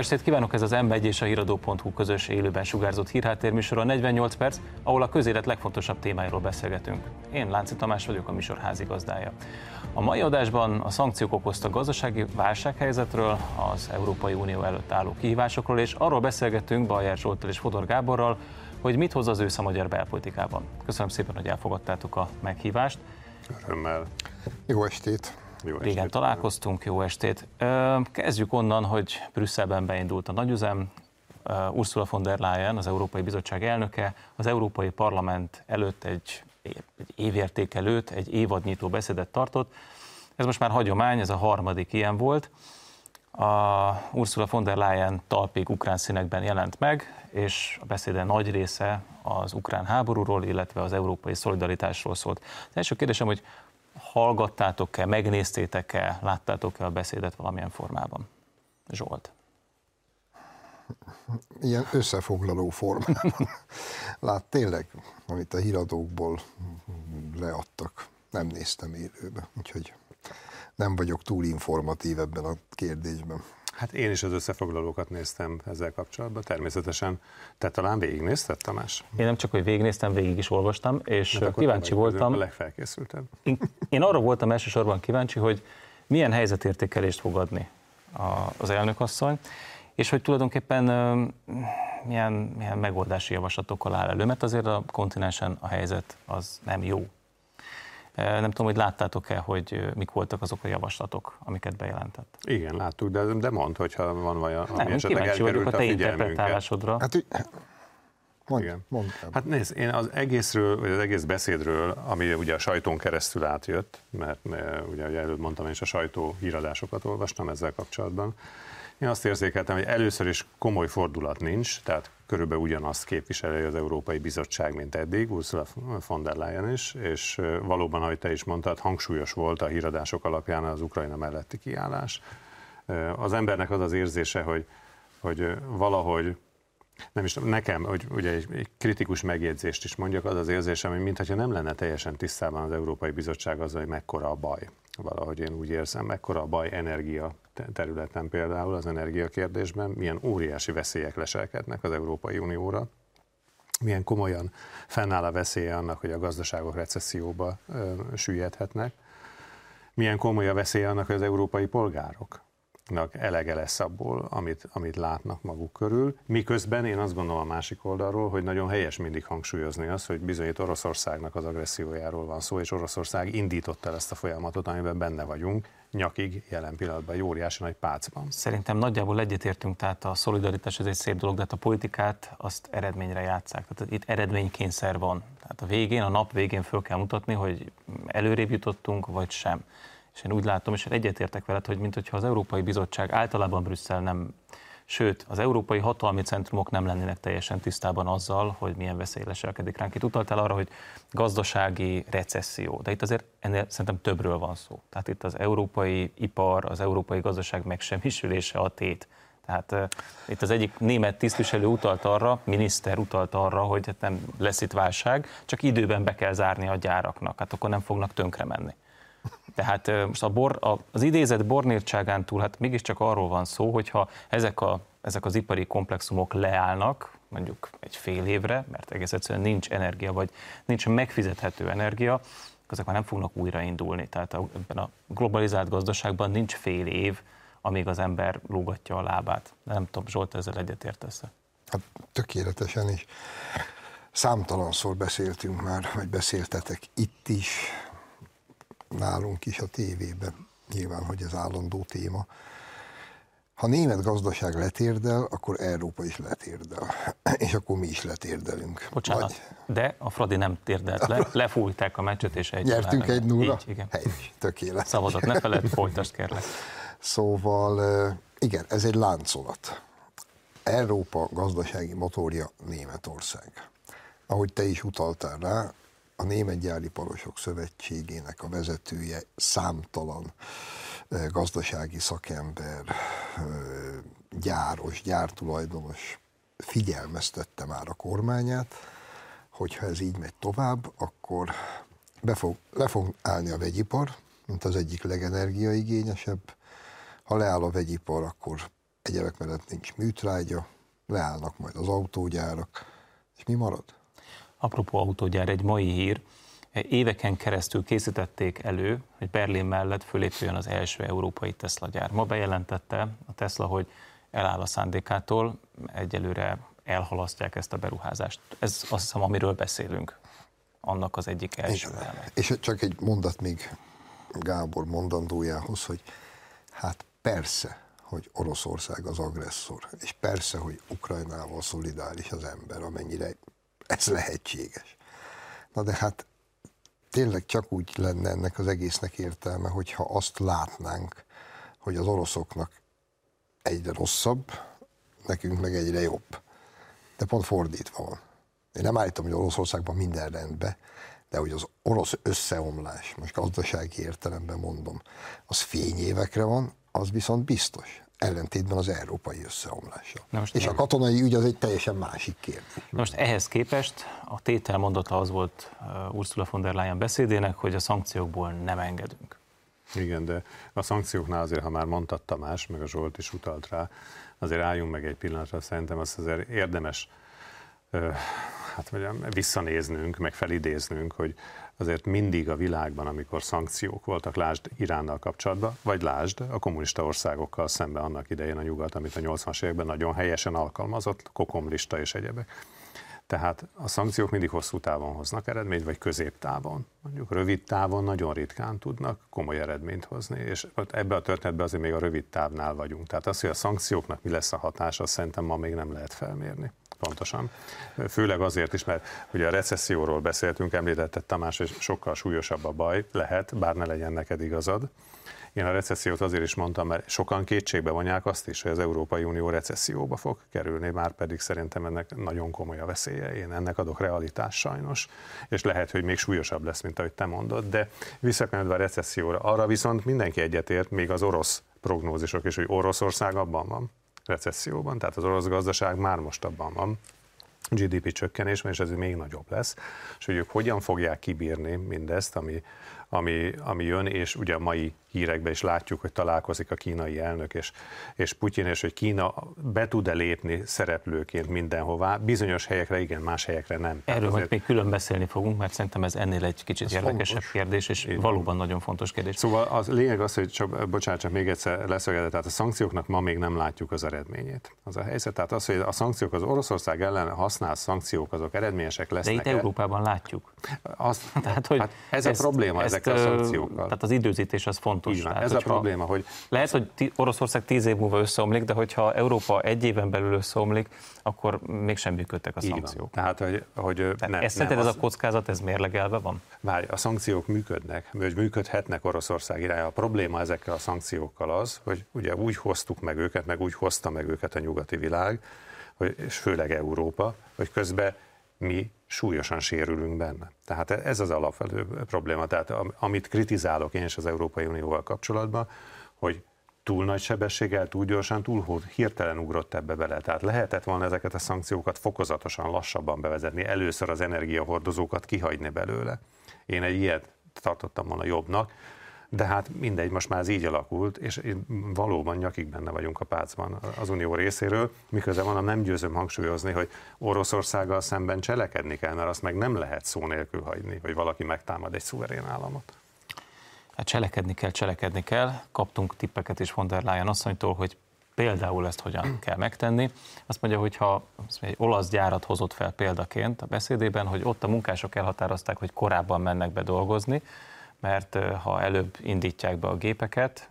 estét kívánok, ez az M1 és a híradó.hu közös élőben sugárzott hírháttérműsor a 48 perc, ahol a közélet legfontosabb témáiról beszélgetünk. Én Lánci Tamás vagyok, a műsor házigazdája. A mai adásban a szankciók okozta gazdasági válsághelyzetről, az Európai Unió előtt álló kihívásokról, és arról beszélgetünk Bajer Zsoltal és Fodor Gáborral, hogy mit hoz az ősz a magyar belpolitikában. Köszönöm szépen, hogy elfogadtátok a meghívást. Örömmel. Jó estét! Jó estét. Régen találkoztunk, jó estét. Kezdjük onnan, hogy Brüsszelben beindult a nagyüzem. Ursula von der Leyen, az Európai Bizottság elnöke, az Európai Parlament előtt egy, egy évértékelőt, egy évadnyitó beszédet tartott. Ez most már hagyomány, ez a harmadik ilyen volt. A Ursula von der Leyen talpig ukrán színekben jelent meg, és a beszéde nagy része az ukrán háborúról, illetve az európai szolidaritásról szólt. Az első kérdésem, hogy hallgattátok-e, megnéztétek-e, láttátok-e a beszédet valamilyen formában? Zsolt. Ilyen összefoglaló formában. Lát, tényleg, amit a híradókból leadtak, nem néztem élőbe, úgyhogy nem vagyok túl informatív ebben a kérdésben. Hát én is az összefoglalókat néztem ezzel kapcsolatban, természetesen. Te talán végignézted, Tamás? Én nem csak, hogy végignéztem, végig is olvastam, és hát kíváncsi voltam. A legfelkészültebb. Én, én arra voltam elsősorban kíváncsi, hogy milyen helyzetértékelést fog adni az elnökasszony, és hogy tulajdonképpen milyen, milyen megoldási javaslatokkal áll elő, mert azért a kontinensen a helyzet az nem jó nem tudom, hogy láttátok-e, hogy mik voltak azok a javaslatok, amiket bejelentett. Igen, láttuk, de, de mondd, hogyha van vajon, ami nem, esetleg kíváncsi vagyok a te interpretálásodra. Hát, Mond, Igen. Mondtam. Hát nézd, én az egészről, vagy az egész beszédről, ami ugye a sajtón keresztül átjött, mert, mert ugye, ugye előbb mondtam, én is a sajtó híradásokat olvastam ezzel kapcsolatban, én azt érzékeltem, hogy először is komoly fordulat nincs, tehát körülbelül ugyanazt képviseli az Európai Bizottság, mint eddig, Ursula von der Leyen is, és valóban, ahogy te is mondtad, hangsúlyos volt a híradások alapján az Ukrajna melletti kiállás. Az embernek az az érzése, hogy, hogy valahogy nem is nekem, hogy ugye egy, kritikus megjegyzést is mondjak, az az érzésem, hogy mintha nem lenne teljesen tisztában az Európai Bizottság azzal, hogy mekkora a baj. Valahogy én úgy érzem, mekkora a baj energia területen például, az energiakérdésben, milyen óriási veszélyek leselkednek az Európai Unióra, milyen komolyan fennáll a veszélye annak, hogy a gazdaságok recesszióba ö, süllyedhetnek, milyen komoly a veszélye annak, hogy az európai polgárok elege lesz abból, amit, amit látnak maguk körül. Miközben én azt gondolom a másik oldalról, hogy nagyon helyes mindig hangsúlyozni azt, hogy bizony Oroszországnak az agressziójáról van szó, és Oroszország indította el ezt a folyamatot, amiben benne vagyunk, nyakig jelen pillanatban egy óriási nagy pácban. Szerintem nagyjából egyetértünk, tehát a szolidaritás ez egy szép dolog, de hát a politikát azt eredményre játszák. Tehát itt eredménykényszer van. Tehát a végén, a nap végén föl kell mutatni, hogy előrébb jutottunk, vagy sem. És én úgy látom, és egyetértek veled, hogy mintha az Európai Bizottság általában Brüsszel nem, sőt, az európai hatalmi centrumok nem lennének teljesen tisztában azzal, hogy milyen veszély leselkedik ránk. Itt utaltál arra, hogy gazdasági recesszió, de itt azért ennél szerintem többről van szó. Tehát itt az európai ipar, az európai gazdaság megsemmisülése a tét. Tehát uh, itt az egyik német tisztviselő utalt arra, miniszter utalt arra, hogy hát nem lesz itt válság, csak időben be kell zárni a gyáraknak, hát akkor nem fognak tönkre menni. Tehát most a bor, az idézet bornírtságán túl, hát mégiscsak arról van szó, hogyha ezek, a, ezek az ipari komplexumok leállnak, mondjuk egy fél évre, mert egész egyszerűen nincs energia, vagy nincs megfizethető energia, azok már nem fognak újraindulni. Tehát ebben a globalizált gazdaságban nincs fél év, amíg az ember lógatja a lábát. Nem tudom, Zsolt, ezzel egyetértesz Hát tökéletesen is. Számtalanszor beszéltünk már, vagy beszéltetek itt is, nálunk is a tévében, nyilván, hogy ez állandó téma. Ha német gazdaság letérdel, akkor Európa is letérdel, és akkor mi is letérdelünk. Bocsánat, Vagy... de a Fradi nem térdelt le, lefújták a meccset, és egy Nyertünk egy nulla? Így, igen. Helyes, tökéletes. Szavazat, ne feled, folytasd kérlek. Szóval igen, ez egy láncolat. Európa gazdasági motorja Németország. Ahogy te is utaltál rá, a Német Gyáriparosok Szövetségének a vezetője számtalan gazdasági szakember, gyáros, gyártulajdonos figyelmeztette már a kormányát, hogy ha ez így megy tovább, akkor be fog, le fog állni a vegyipar, mint az egyik legenergiaigényesebb. Ha leáll a vegyipar, akkor egyebek mellett nincs műtrágya, leállnak majd az autógyárak, és mi marad? Apropó autógyár, egy mai hír. Éveken keresztül készítették elő, hogy Berlin mellett fölépüljön az első európai Tesla gyár. Ma bejelentette a Tesla, hogy eláll a szándékától, egyelőre elhalasztják ezt a beruházást. Ez azt hiszem, amiről beszélünk, annak az egyik első eleme. És csak egy mondat még Gábor mondandójához, hogy hát persze, hogy Oroszország az agresszor, és persze, hogy Ukrajnával szolidáris az ember, amennyire ez lehetséges. Na de hát tényleg csak úgy lenne ennek az egésznek értelme, hogyha azt látnánk, hogy az oroszoknak egyre rosszabb, nekünk meg egyre jobb. De pont fordítva van. Én nem állítom, hogy Oroszországban minden rendben, de hogy az orosz összeomlás, most gazdasági értelemben mondom, az fényévekre van, az viszont biztos ellentétben az európai összeomlással. most és nem. a katonai ügy az egy teljesen másik kérdés. most ehhez képest a tétel mondata az volt uh, Ursula von der Leyen beszédének, hogy a szankciókból nem engedünk. Igen, de a szankcióknál azért, ha már mondtad Tamás, meg a Zsolt is utalt rá, azért álljunk meg egy pillanatra, szerintem azt azért érdemes hát mondjam, visszanéznünk, meg felidéznünk, hogy azért mindig a világban, amikor szankciók voltak, lásd Iránnal kapcsolatban, vagy lásd a kommunista országokkal szemben annak idején a nyugat, amit a 80-as években nagyon helyesen alkalmazott, kokomlista és egyebek. Tehát a szankciók mindig hosszú távon hoznak eredményt, vagy középtávon. Mondjuk rövid távon nagyon ritkán tudnak komoly eredményt hozni, és ebbe a történetben azért még a rövid távnál vagyunk. Tehát az, hogy a szankcióknak mi lesz a hatása, szerintem ma még nem lehet felmérni. Pontosan. Főleg azért is, mert ugye a recesszióról beszéltünk, említette Tamás, hogy sokkal súlyosabb a baj, lehet, bár ne legyen neked igazad. Én a recessziót azért is mondtam, mert sokan kétségbe vonják azt is, hogy az Európai Unió recesszióba fog kerülni, már pedig szerintem ennek nagyon komoly a veszélye. Én ennek adok realitás sajnos, és lehet, hogy még súlyosabb lesz, mint ahogy te mondod, de visszakanyarodva a recesszióra, arra viszont mindenki egyetért, még az orosz prognózisok is, hogy Oroszország abban van, recesszióban, tehát az orosz gazdaság már most abban van, GDP csökkenésben, és ez még nagyobb lesz, és hogy ők hogyan fogják kibírni mindezt, ami, ami, ami jön, és ugye a mai hírekben is látjuk, hogy találkozik a kínai elnök és, és Putyin, és hogy Kína be tud-e lépni szereplőként mindenhová. Bizonyos helyekre igen, más helyekre nem. Erről azért... majd még külön beszélni fogunk, mert szerintem ez ennél egy kicsit ez érdekesebb fontos. kérdés, és igen. valóban nagyon fontos kérdés. Szóval az lényeg az, hogy csak, bocsánat, csak még egyszer leszögedett, tehát a szankcióknak ma még nem látjuk az eredményét. Az a helyzet, tehát az, hogy a szankciók az Oroszország ellen használt szankciók, azok eredményesek lesznek. De itt Európában látjuk. Azt, tehát, hogy hát ez ezt, a probléma ezt, ezekkel a szankciókkal. Tehát az időzítés az fontos fontos. Így van, Tehát, ez a probléma, hogy... Lehet, hogy Oroszország tíz év múlva összeomlik, de hogyha Európa egy éven belül összeomlik, akkor mégsem működtek a szankciók. Tehát, hogy, hogy Tehát ne, ezt szerinted ez a kockázat, ez mérlegelve van? Várj, a szankciók működnek, vagy működhetnek Oroszország irányába. A probléma ezekkel a szankciókkal az, hogy ugye úgy hoztuk meg őket, meg úgy hozta meg őket a nyugati világ, hogy, és főleg Európa, hogy közben mi súlyosan sérülünk benne. Tehát ez az alapvető probléma. Tehát amit kritizálok én is az Európai Unióval kapcsolatban, hogy túl nagy sebességgel, túl gyorsan, túl hirtelen ugrott ebbe bele. Tehát lehetett volna ezeket a szankciókat fokozatosan, lassabban bevezetni, először az energiahordozókat kihagyni belőle. Én egy ilyet tartottam volna jobbnak, de hát mindegy, most már ez így alakult, és valóban nyakig benne vagyunk a pácban az Unió részéről, miközben van, nem győzöm hangsúlyozni, hogy Oroszországgal szemben cselekedni kell, mert azt meg nem lehet szó nélkül hagyni, hogy valaki megtámad egy szuverén államot. Hát cselekedni kell, cselekedni kell. Kaptunk tippeket is von der Leyen asszonytól, hogy például ezt hogyan kell megtenni. Azt mondja, hogy ha egy olasz gyárat hozott fel példaként a beszédében, hogy ott a munkások elhatározták, hogy korábban mennek be dolgozni, mert ha előbb indítják be a gépeket,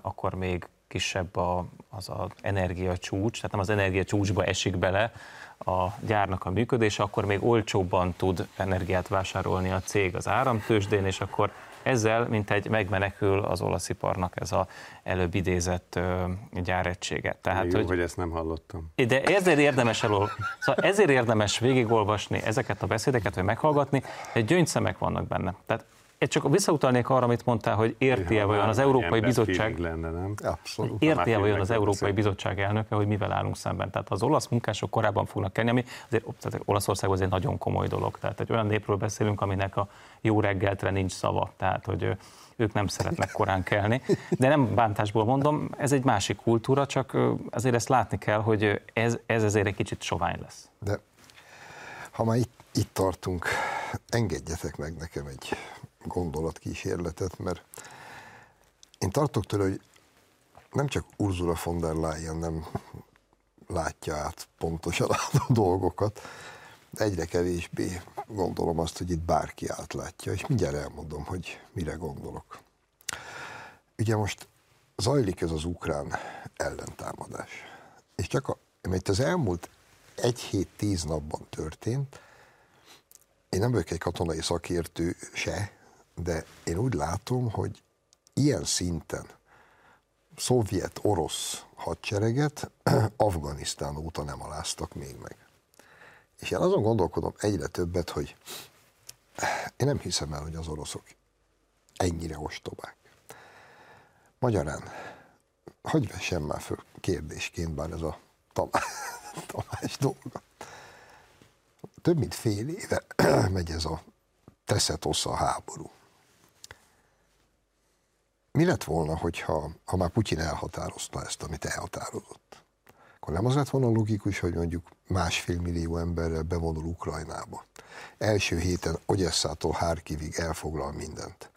akkor még kisebb a, az az energiacsúcs, tehát nem az energiacsúcsba esik bele a gyárnak a működése, akkor még olcsóbban tud energiát vásárolni a cég az áramtősdén, és akkor ezzel, mint egy megmenekül az olasz iparnak ez a előbb idézett gyáregysége. Tehát, jó, hogy, hogy ezt nem hallottam. De ezért érdemes elol, szóval ezért érdemes végigolvasni ezeket a beszédeket, vagy meghallgatni, hogy gyöngyszemek vannak benne. Tehát csak visszautalnék arra, amit mondtál, hogy érti-e vajon az Európai Bizottság... Lenne, nem? Abszolút. Érti-e vajon az Európai Bizottság elnöke, hogy mivel állunk szemben? Tehát az olasz munkások korábban fognak kenni, ami azért tehát Olaszország az egy nagyon komoly dolog. Tehát egy olyan népről beszélünk, aminek a jó reggeltre nincs szava. Tehát, hogy ők nem szeretnek korán kelni. De nem bántásból mondom, ez egy másik kultúra, csak azért ezt látni kell, hogy ez, ez azért egy kicsit sovány lesz. De ha már itt, itt tartunk, engedjetek meg nekem egy gondolatkísérletet, mert én tartok tőle, hogy nem csak Ursula von der Leyen nem látja át pontosan a dolgokat, egyre kevésbé gondolom azt, hogy itt bárki átlátja, és mindjárt elmondom, hogy mire gondolok. Ugye most zajlik ez az ukrán ellentámadás, és csak a, amit az elmúlt egy hét, tíz napban történt, én nem vagyok egy katonai szakértő se, de én úgy látom, hogy ilyen szinten szovjet-orosz hadsereget Afganisztán óta nem aláztak még meg. És én azon gondolkodom egyre többet, hogy én nem hiszem el, hogy az oroszok ennyire ostobák. Magyarán, hogy vessem már föl kérdésként, bár ez a Tamás, Tamás dolga. Több mint fél éve megy ez a teszet a háború. Mi lett volna, hogyha ha már Putyin elhatározta ezt, amit elhatározott? Akkor nem az lett volna logikus, hogy mondjuk másfél millió emberrel bevonul Ukrajnába. Első héten Ogyesszától Hárkivig elfoglal mindent.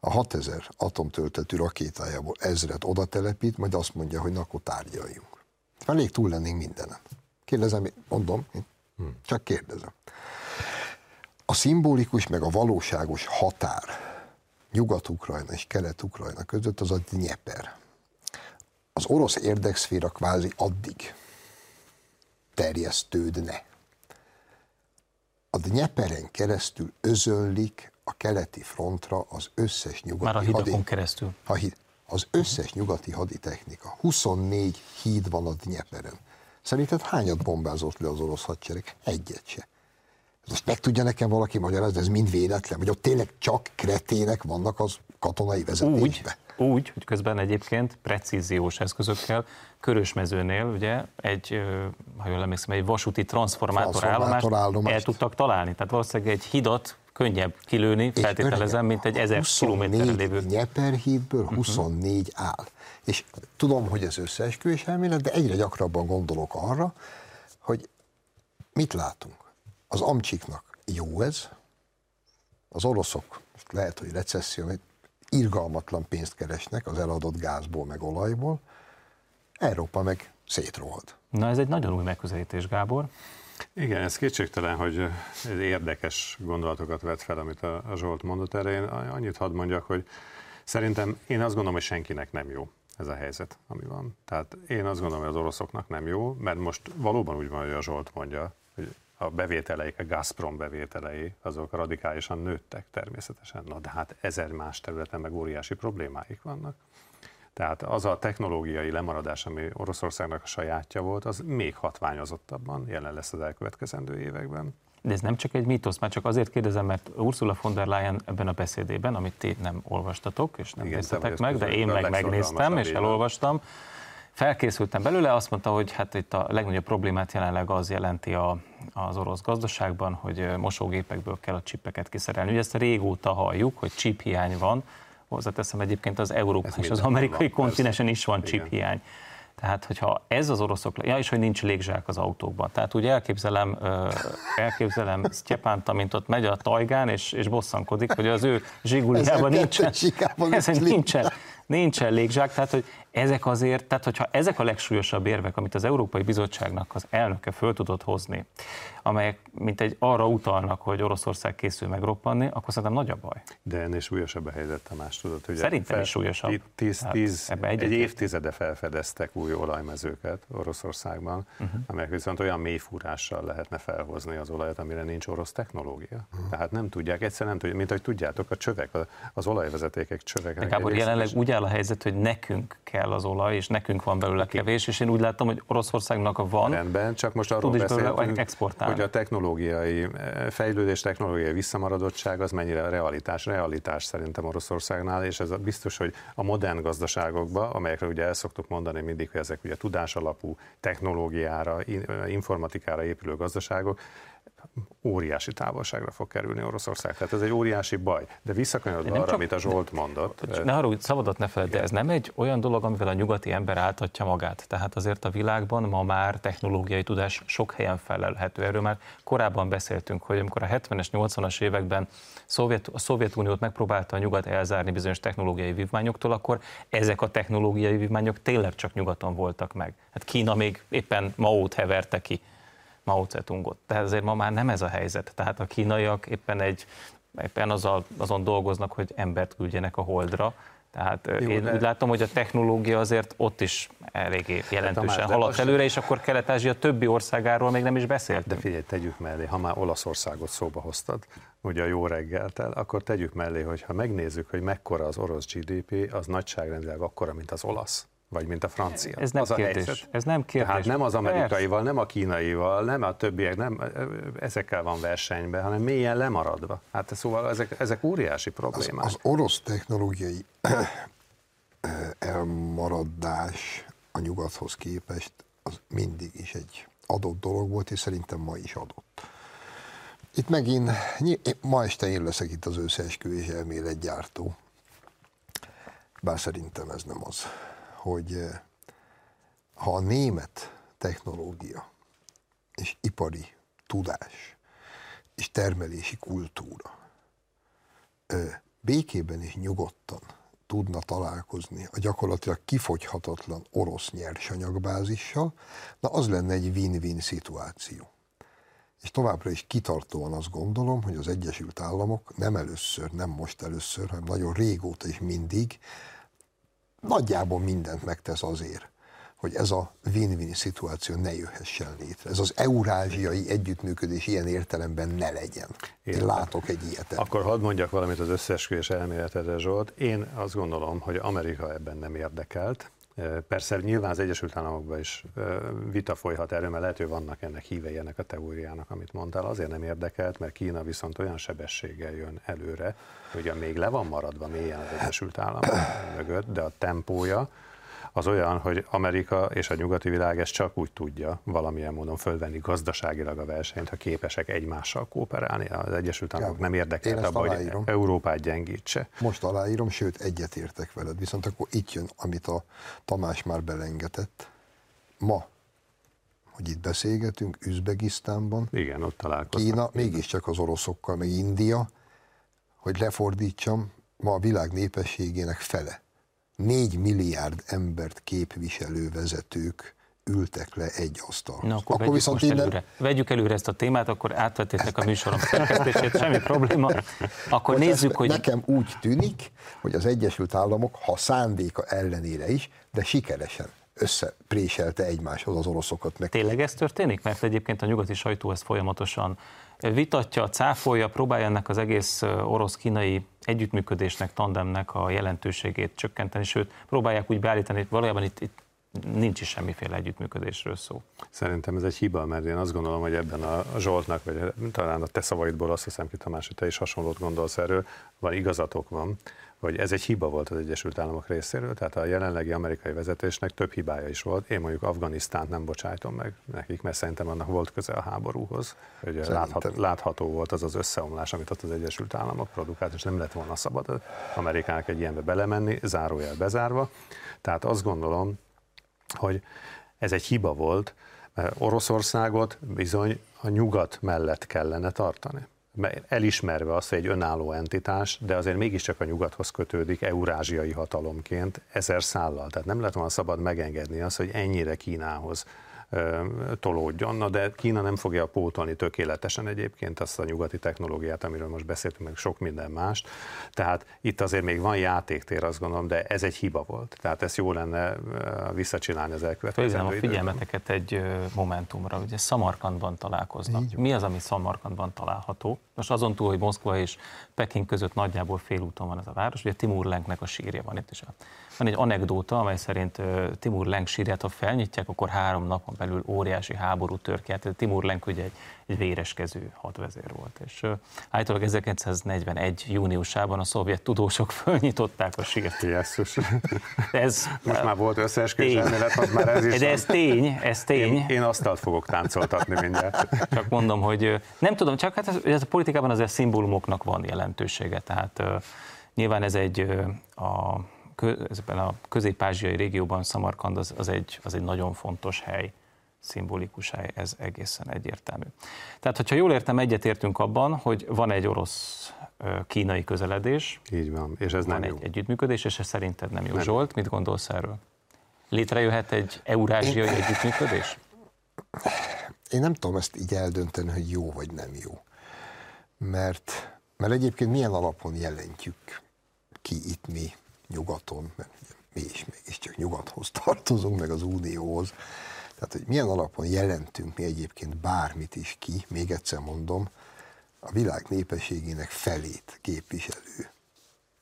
A 6000 atomtöltetű rakétájából ezret oda telepít, majd azt mondja, hogy na, akkor tárgyaljunk. Elég túl lennénk mindenen. Kérdezem, mondom, csak kérdezem. A szimbolikus meg a valóságos határ Nyugat-Ukrajna és Kelet-Ukrajna között az a Dnieper. Az orosz érdekszféra kvázi addig terjesztődne. A Dnyeperen keresztül özönlik a keleti frontra az összes nyugati Már a hidakon hadi... keresztül. A híd, az összes nyugati haditechnika. 24 híd van a Dnyeperen. Szerinted hányat bombázott le az orosz hadsereg? Egyet se. Most meg tudja nekem valaki magyarázni, ez mind véletlen, hogy ott tényleg csak kretének vannak az katonai vezetésben? Úgy, úgy, hogy közben egyébként precíziós eszközökkel Körösmezőnél ugye egy, ha jól emlékszem, egy vasúti transformátor, transformátor állomást el tudtak találni. Tehát valószínűleg egy hidat könnyebb kilőni, és feltételezem, mint egy ezer kilométerre lévő. Nyeperhídből 24 uh-huh. áll. És tudom, hogy ez összeesküvés elmélet, de egyre gyakrabban gondolok arra, hogy mit látunk. Az amcsiknak jó ez, az oroszok, lehet, hogy recesszió, irgalmatlan pénzt keresnek az eladott gázból, meg olajból, Európa meg szétrohad. Na ez egy nagyon új megközelítés, Gábor. Igen, ez kétségtelen, hogy ez érdekes gondolatokat vet fel, amit a, Zsolt mondott erre. Én annyit hadd mondjak, hogy szerintem én azt gondolom, hogy senkinek nem jó ez a helyzet, ami van. Tehát én azt gondolom, hogy az oroszoknak nem jó, mert most valóban úgy van, hogy a Zsolt mondja, hogy a bevételeik, a Gazprom bevételei, azok radikálisan nőttek természetesen. Na de hát ezer más területen meg óriási problémáik vannak. Tehát az a technológiai lemaradás, ami Oroszországnak a sajátja volt, az még hatványozottabban jelen lesz az elkövetkezendő években. De ez nem csak egy mítosz, már csak azért kérdezem, mert Ursula von der Leyen ebben a beszédében, amit ti nem olvastatok, és nem néztetek meg, de én meg megnéztem, és elolvastam, felkészültem belőle, azt mondta, hogy hát itt a legnagyobb problémát jelenleg az jelenti a, az orosz gazdaságban, hogy mosógépekből kell a csipeket kiszerelni. Ugye ezt régóta halljuk, hogy chip hiány van, hozzáteszem egyébként az Európa és az amerikai van, kontinensen is van hiány. Tehát, hogyha ez az oroszok, ja, és hogy nincs légzsák az autókban. Tehát úgy elképzelem, elképzelem Sztyepánta, mint ott megy a tajgán, és, és bosszankodik, hogy az ő zsiguliában nincsen, nincsen, nincsen, nincsen légzsák, tehát hogy ezek azért, tehát hogyha ezek a legsúlyosabb érvek, amit az Európai Bizottságnak az elnöke föl tudott hozni, amelyek mint egy arra utalnak, hogy Oroszország készül megroppanni, akkor szerintem nagy a baj. De ennél súlyosabb a helyzet, Tamás, tudod, hogy Szerintem fel, is súlyosabb. Tíz, tíz, egy, egy évtizede felfedeztek új olajmezőket Oroszországban, uh-huh. amelyek viszont olyan mélyfúrással lehetne felhozni az olajat, amire nincs orosz technológia. Uh-huh. Tehát nem tudják, egyszerűen nem tudják, mint ahogy tudjátok, a csövek, az olajvezetékek csövek. Gábor, jelenleg úgy áll áll a helyzet, hogy nekünk kell az olaj, és nekünk van belőle kevés, és én úgy látom, hogy Oroszországnak van. Rendben, csak most arról beszélünk, hogy a technológiai eh, fejlődés, technológiai visszamaradottság az mennyire realitás. Realitás szerintem Oroszországnál, és ez biztos, hogy a modern gazdaságokban, amelyekre ugye el szoktuk mondani mindig, hogy ezek ugye tudásalapú technológiára, informatikára épülő gazdaságok, óriási távolságra fog kerülni Oroszország. Tehát ez egy óriási baj. De visszakanyarodva arra, csak, amit a Zsolt mondott. Ne arra, szabadot ne feled, de ez nem egy olyan dolog, amivel a nyugati ember áltatja magát. Tehát azért a világban ma már technológiai tudás sok helyen felelhető. Erről már korábban beszéltünk, hogy amikor a 70-es, 80-as években Szovjet, a Szovjetuniót megpróbálta a nyugat elzárni bizonyos technológiai vívmányoktól, akkor ezek a technológiai vívmányok tényleg csak nyugaton voltak meg. Hát Kína még éppen Maót heverte ki Mao Zedongot. Tehát azért ma már nem ez a helyzet. Tehát a kínaiak éppen, egy, éppen azzal, azon dolgoznak, hogy embert küldjenek a holdra, tehát Jó, én de... úgy látom, hogy a technológia azért ott is eléggé jelentősen hát, haladt előre, és akkor Kelet-Ázsia többi országáról még nem is beszélt. De figyelj, tegyük mellé, ha már Olaszországot szóba hoztad, ugye a jó reggeltel, akkor tegyük mellé, hogy ha megnézzük, hogy mekkora az orosz GDP, az nagyságrendileg akkora, mint az olasz vagy mint a francia. Ez nem az kérdés. A Ez nem kérdés. Tehát nem az amerikaival, nem a kínaival, nem a többiek, nem ezekkel van versenyben, hanem mélyen lemaradva. Hát szóval ezek, ezek óriási problémák. Az, az orosz technológiai elmaradás a nyugathoz képest az mindig is egy adott dolog volt, és szerintem ma is adott. Itt megint, ma este én leszek itt az összeesküvés elméletgyártó, bár szerintem ez nem az hogy eh, ha a német technológia és ipari tudás és termelési kultúra békében és nyugodtan tudna találkozni a gyakorlatilag kifogyhatatlan orosz nyersanyagbázissal, na az lenne egy win-win szituáció. És továbbra is kitartóan azt gondolom, hogy az Egyesült Államok nem először, nem most először, hanem nagyon régóta is mindig nagyjából mindent megtesz azért, hogy ez a win-win szituáció ne jöhessen létre. Ez az eurázsiai együttműködés ilyen értelemben ne legyen. Én látok egy ilyet. Akkor hadd mondjak valamit az összeesküvés elméletedre, Zsolt. Én azt gondolom, hogy Amerika ebben nem érdekelt, Persze nyilván az Egyesült Államokban is vita folyhat erről, mert lehet, hogy vannak ennek hívei ennek a teóriának, amit mondtál. Azért nem érdekelt, mert Kína viszont olyan sebességgel jön előre, hogy még le van maradva mélyen az Egyesült Államok mögött, de a tempója az olyan, hogy Amerika és a nyugati világ ezt csak úgy tudja valamilyen módon fölvenni gazdaságilag a versenyt, ha képesek egymással kooperálni. Az Egyesült Államok nem érdekelt abban, hogy Európát gyengítse. Most aláírom, sőt egyetértek veled, viszont akkor itt jön, amit a Tamás már belengetett. Ma hogy itt beszélgetünk, Üzbegisztánban. Igen, ott találkoztam. Kína, mégiscsak az oroszokkal, meg India, hogy lefordítsam, ma a világ népességének fele 4 milliárd embert képviselő vezetők ültek le egy asztalhoz. Na, akkor, akkor viszont innen... előre. Vegyük előre ezt a témát, akkor átvettétek a műsorom szerkesztését, semmi probléma. Akkor Most nézzük, hogy... Nekem úgy tűnik, hogy az Egyesült Államok, ha szándéka ellenére is, de sikeresen összepréselte egymáshoz az oroszokat. Meg. Tényleg ez történik? Mert egyébként a nyugati sajtó ezt folyamatosan vitatja, cáfolja, próbálja ennek az egész orosz-kínai együttműködésnek, tandemnek a jelentőségét csökkenteni, sőt, próbálják úgy beállítani, hogy valójában itt, itt nincs is semmiféle együttműködésről szó. Szerintem ez egy hiba, mert én azt gondolom, hogy ebben a Zsoltnak, vagy talán a te szavaidból azt hiszem, hogy Tamás, hogy te is hasonlót gondolsz erről, van igazatok van, hogy ez egy hiba volt az Egyesült Államok részéről, tehát a jelenlegi amerikai vezetésnek több hibája is volt. Én mondjuk Afganisztánt nem bocsájtom meg nekik, mert szerintem annak volt köze a háborúhoz. Hogy láthat, látható volt az az összeomlás, amit ott az Egyesült Államok produkált, és nem lett volna szabad Amerikának egy ilyenbe belemenni, zárójel bezárva. Tehát azt gondolom, hogy ez egy hiba volt, mert Oroszországot bizony a nyugat mellett kellene tartani elismerve azt, hogy egy önálló entitás, de azért mégiscsak a nyugathoz kötődik eurázsiai hatalomként ezer szállal. Tehát nem lett volna szabad megengedni azt, hogy ennyire Kínához tolódjon. Na, de Kína nem fogja pótolni tökéletesen egyébként azt a nyugati technológiát, amiről most beszéltünk, meg sok minden mást. Tehát itt azért még van játéktér, azt gondolom, de ez egy hiba volt. Tehát ezt jó lenne visszacsinálni az elkövetkező a figyelmeteket egy momentumra. Ugye Szamarkandban találkoznak. Mi az, ami Szamarkandban található? Most azon túl, hogy Moszkva és Peking között nagyjából félúton van ez a város, ugye Timur Lenknek a sírja van itt is. Van egy anekdóta, amely szerint Timur Lenk sírját, ha felnyitják, akkor három napon belül óriási háború tör ki. Hát Timur Lenk ugye egy, egy véreskező hadvezér volt. És állítólag 1941. júniusában a szovjet tudósok fölnyitották a sírt. Jesszus. Ez, Most már volt összeesküvés elmélet, az már ez is. De ez tény, ez tény. Én, én asztalt fogok táncoltatni mindjárt. Csak mondom, hogy nem tudom, csak hát ez, ez a politikában azért szimbólumoknak van jelentősége. Tehát nyilván ez egy a ezben a közép-ázsiai régióban Samarkand az, az, egy, az egy nagyon fontos hely, szimbolikus hely, ez egészen egyértelmű. Tehát, hogyha jól értem, egyetértünk abban, hogy van egy orosz-kínai közeledés. Így van, és ez van nem egy jó. együttműködés, és ez szerinted nem jó. Nem. Zsolt, mit gondolsz erről? Létrejöhet egy eurázsiai Én... együttműködés? Én nem tudom ezt így eldönteni, hogy jó vagy nem jó. Mert, mert egyébként milyen alapon jelentjük ki itt mi nyugaton, mert mi is mégiscsak nyugathoz tartozunk, meg az unióhoz. Tehát, hogy milyen alapon jelentünk mi egyébként bármit is ki, még egyszer mondom, a világ népességének felét képviselő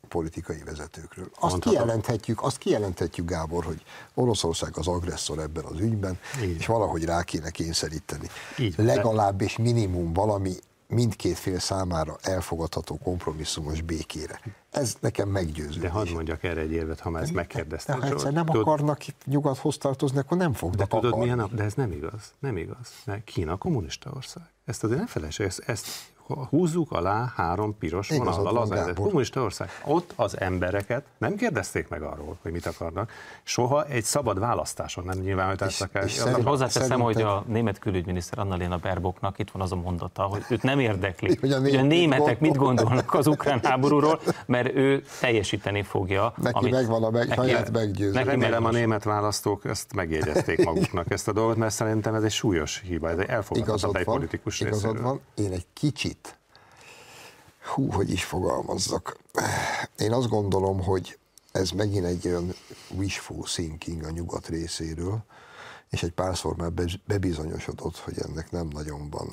politikai vezetőkről. Azt Mondhatom. kijelenthetjük, azt kijelenthetjük, Gábor, hogy Oroszország az agresszor ebben az ügyben, Így. és valahogy rá kéne kényszeríteni. Így, Legalább és minimum valami mindkét fél számára elfogadható kompromisszumos békére. Ez nekem meggyőző. De hadd mondjak erre egy érvet, ha már ezt megkérdeztem. De ha egyszer nem tudod, akarnak itt nyugathoz tartozni, akkor nem fognak De tudod, akarni. milyen, de ez nem igaz. Nem igaz. Mert Kína kommunista ország. Ezt azért nem felejtsd, ezt, ezt húzzuk alá három piros vonallal az ember. Kommunista ország. Ott az embereket nem kérdezték meg arról, hogy mit akarnak. Soha egy szabad választáson nem nyilvánítottak el. És hozzáteszem, szerintem... hogy a német külügyminiszter Annalena Berboknak itt van az a mondata, hogy őt nem érdekli, hogy a, hogy a németek mit gondolnak az ukrán háborúról, mert ő teljesíteni fogja. Neki amit, megvan a meg, saját meggyőző. Remélem a német választók ezt megjegyezték maguknak ezt a dolgot, mert szerintem ez egy súlyos hiba, ez egy elfogadhatatlan politikus Igazad van, én egy kicsit hú, hogy is fogalmazzak. Én azt gondolom, hogy ez megint egy olyan wishful thinking a nyugat részéről, és egy párszor már bebizonyosodott, hogy ennek nem nagyon van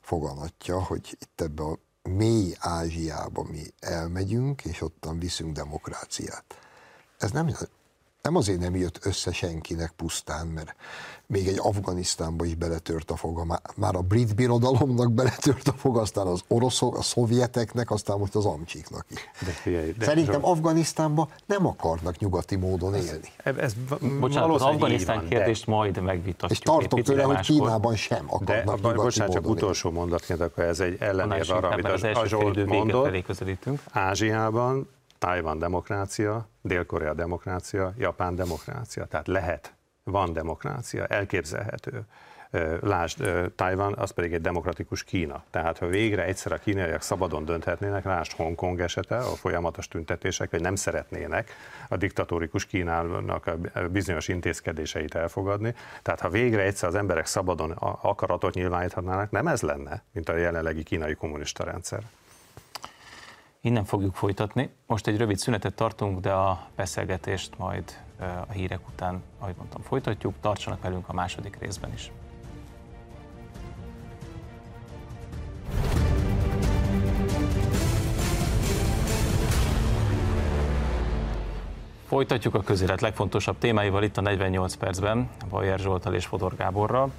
foganatja, hogy itt ebbe a mély Ázsiába mi elmegyünk, és ottan viszünk demokráciát. Ez nem, nem azért nem jött össze senkinek pusztán, mert még egy Afganisztánba is beletört a foga, már a brit birodalomnak beletört a foga, aztán az oroszok, a szovjeteknek, aztán most az amcsiknak is. De, figyelj, de Szerintem Zsolt. Afganisztánban nem akarnak nyugati módon élni. Ez, ez bocsánat, az Afganisztán van, kérdést de... majd megvitatjuk. És tartok tőle, hogy Kínában sem akarnak de, nyugati bocsánat, csak utolsó mondatként, akkor ez egy ellenér arra, amit az, az Zsolt mondott. Ázsiában Tájvan demokrácia, Dél-Korea demokrácia, Japán demokrácia. Tehát lehet, van demokrácia, elképzelhető. Lásd, Tájvan, az pedig egy demokratikus Kína. Tehát, ha végre egyszer a kínaiak szabadon dönthetnének, lásd Hongkong esete, a folyamatos tüntetések, hogy nem szeretnének a diktatórikus Kínának a bizonyos intézkedéseit elfogadni. Tehát, ha végre egyszer az emberek szabadon akaratot nyilváníthatnának, nem ez lenne, mint a jelenlegi kínai kommunista rendszer. Innen fogjuk folytatni. Most egy rövid szünetet tartunk, de a beszélgetést majd a hírek után, ahogy mondtam, folytatjuk. Tartsanak velünk a második részben is. Folytatjuk a közélet legfontosabb témáival itt a 48 percben, Bajer Zsoltal és Fodor Gáborral.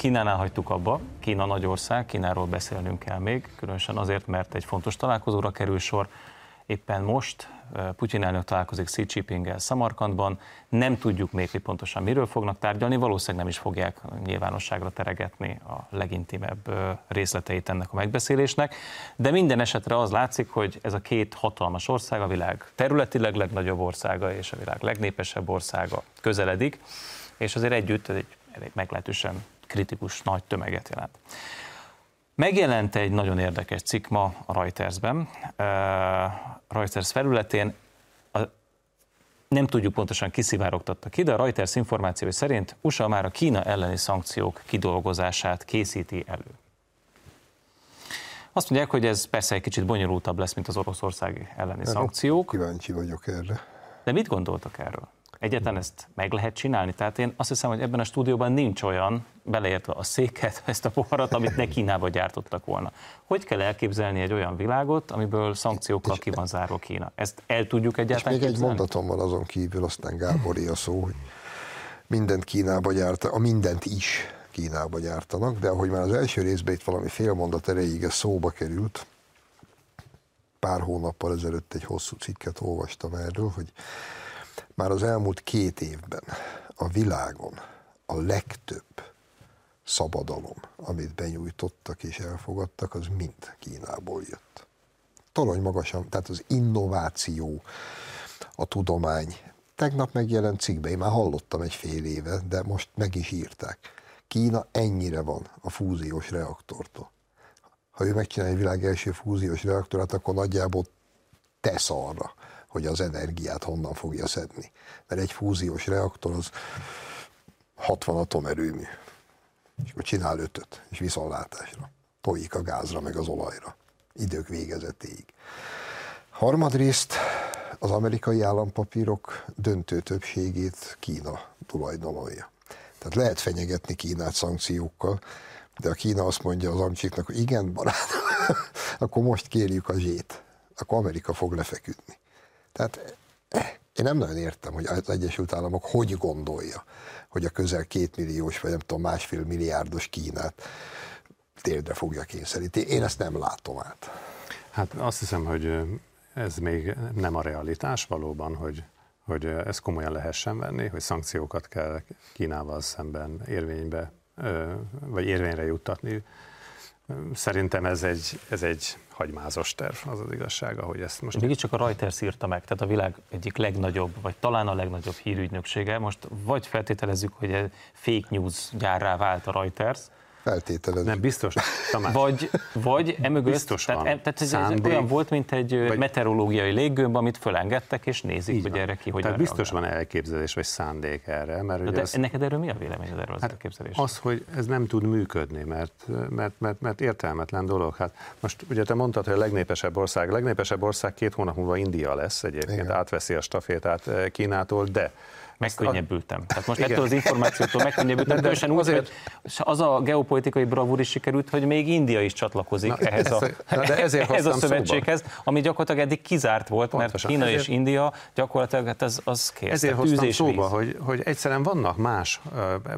Kínánál hagytuk abba, Kína nagy ország, Kínáról beszélnünk kell még, különösen azért, mert egy fontos találkozóra kerül sor. Éppen most Putyin elnök találkozik Xi Jinpinggel Samarkandban, nem tudjuk még, hogy pontosan miről fognak tárgyalni, valószínűleg nem is fogják nyilvánosságra teregetni a legintimebb részleteit ennek a megbeszélésnek, de minden esetre az látszik, hogy ez a két hatalmas ország, a világ területileg legnagyobb országa és a világ legnépesebb országa közeledik, és azért együtt egy elég meglehetősen kritikus nagy tömeget jelent. Megjelent egy nagyon érdekes cikk ma a Reutersben, Reuters felületén, nem tudjuk pontosan kiszivárogtatta ki, de a Reuters információi szerint USA már a Kína elleni szankciók kidolgozását készíti elő. Azt mondják, hogy ez persze egy kicsit bonyolultabb lesz, mint az Oroszország elleni szankciók. Kíváncsi vagyok erre. De mit gondoltak erről? Egyetlen ezt meg lehet csinálni? Tehát én azt hiszem, hogy ebben a stúdióban nincs olyan, beleértve a széket, ezt a poharat, amit ne Kínába gyártottak volna. Hogy kell elképzelni egy olyan világot, amiből szankciókkal ki van zárva Kína? Ezt el tudjuk egyáltalán És még képzelni? egy mondatom van azon kívül, aztán Gábori a szó, hogy mindent Kínába gyárt, a mindent is Kínába gyártanak, de ahogy már az első részben itt valami fél mondat erejéig ez szóba került, pár hónappal ezelőtt egy hosszú cikket olvastam erről, hogy már az elmúlt két évben a világon a legtöbb szabadalom, amit benyújtottak és elfogadtak, az mind Kínából jött. Torony magasan, tehát az innováció, a tudomány. Tegnap megjelent cikkbe, én már hallottam egy fél éve, de most meg is írták. Kína ennyire van a fúziós reaktortól. Ha ő megcsinálja egy világ első fúziós reaktorát, akkor nagyjából tesz arra, hogy az energiát honnan fogja szedni. Mert egy fúziós reaktor az 60 atomerőmű, és akkor csinál ötöt, és viszonlátásra. Tojik a gázra, meg az olajra. Idők végezetéig. Harmadrészt az amerikai állampapírok döntő többségét Kína tulajdonolja. Tehát lehet fenyegetni Kínát szankciókkal, de a Kína azt mondja az amcsiknak, hogy igen, barát, akkor most kérjük a zsét. Akkor Amerika fog lefeküdni. Tehát eh, én nem nagyon értem, hogy az Egyesült Államok hogy gondolja, hogy a közel két milliós, vagy nem tudom, másfél milliárdos Kínát térdre fogja kényszeríteni. Én ezt nem látom át. Hát azt hiszem, hogy ez még nem a realitás valóban, hogy, hogy ezt komolyan lehessen venni, hogy szankciókat kell Kínával szemben érvénybe, vagy érvényre juttatni. Szerintem ez egy, ez egy hagymázos terv, az az igazság, ahogy ezt most... Mégis csak a Reuters írta meg, tehát a világ egyik legnagyobb, vagy talán a legnagyobb hírügynöksége. Most vagy feltételezzük, hogy fake news gyárrá vált a Reuters, Feltételező. Nem, biztos. Tamás. Vagy, vagy emögött, biztos tehát, van. tehát ez, ez olyan volt, mint egy vagy, meteorológiai léggömb, amit fölengedtek, és nézik, Így hogy van. erre ki hogy Tehát biztos van elképzelés, vagy szándék erre. Mert de, de az, neked erről mi a véleményed erről az hát elképzelés? Az, hogy ez nem tud működni, mert, mert, mert, mert értelmetlen dolog. Hát most ugye te mondtad, hogy a legnépesebb ország, a legnépesebb ország két hónap múlva India lesz egyébként, Igen. átveszi a stafétát eh, Kínától, de Megkönnyebbültem. Tehát most Igen. ettől az információtól megkönnyebbültem, de különösen úgy, azért... hogy az a geopolitikai bravúr is sikerült, hogy még India is csatlakozik na, ehhez, a, de ezért ehhez a szövetséghez, szóba. ami gyakorlatilag eddig kizárt volt, Pontosan. mert Kína ezért... és India gyakorlatilag hát az, az kész. Ezért hoztam szóba, hogy, hogy egyszerűen vannak más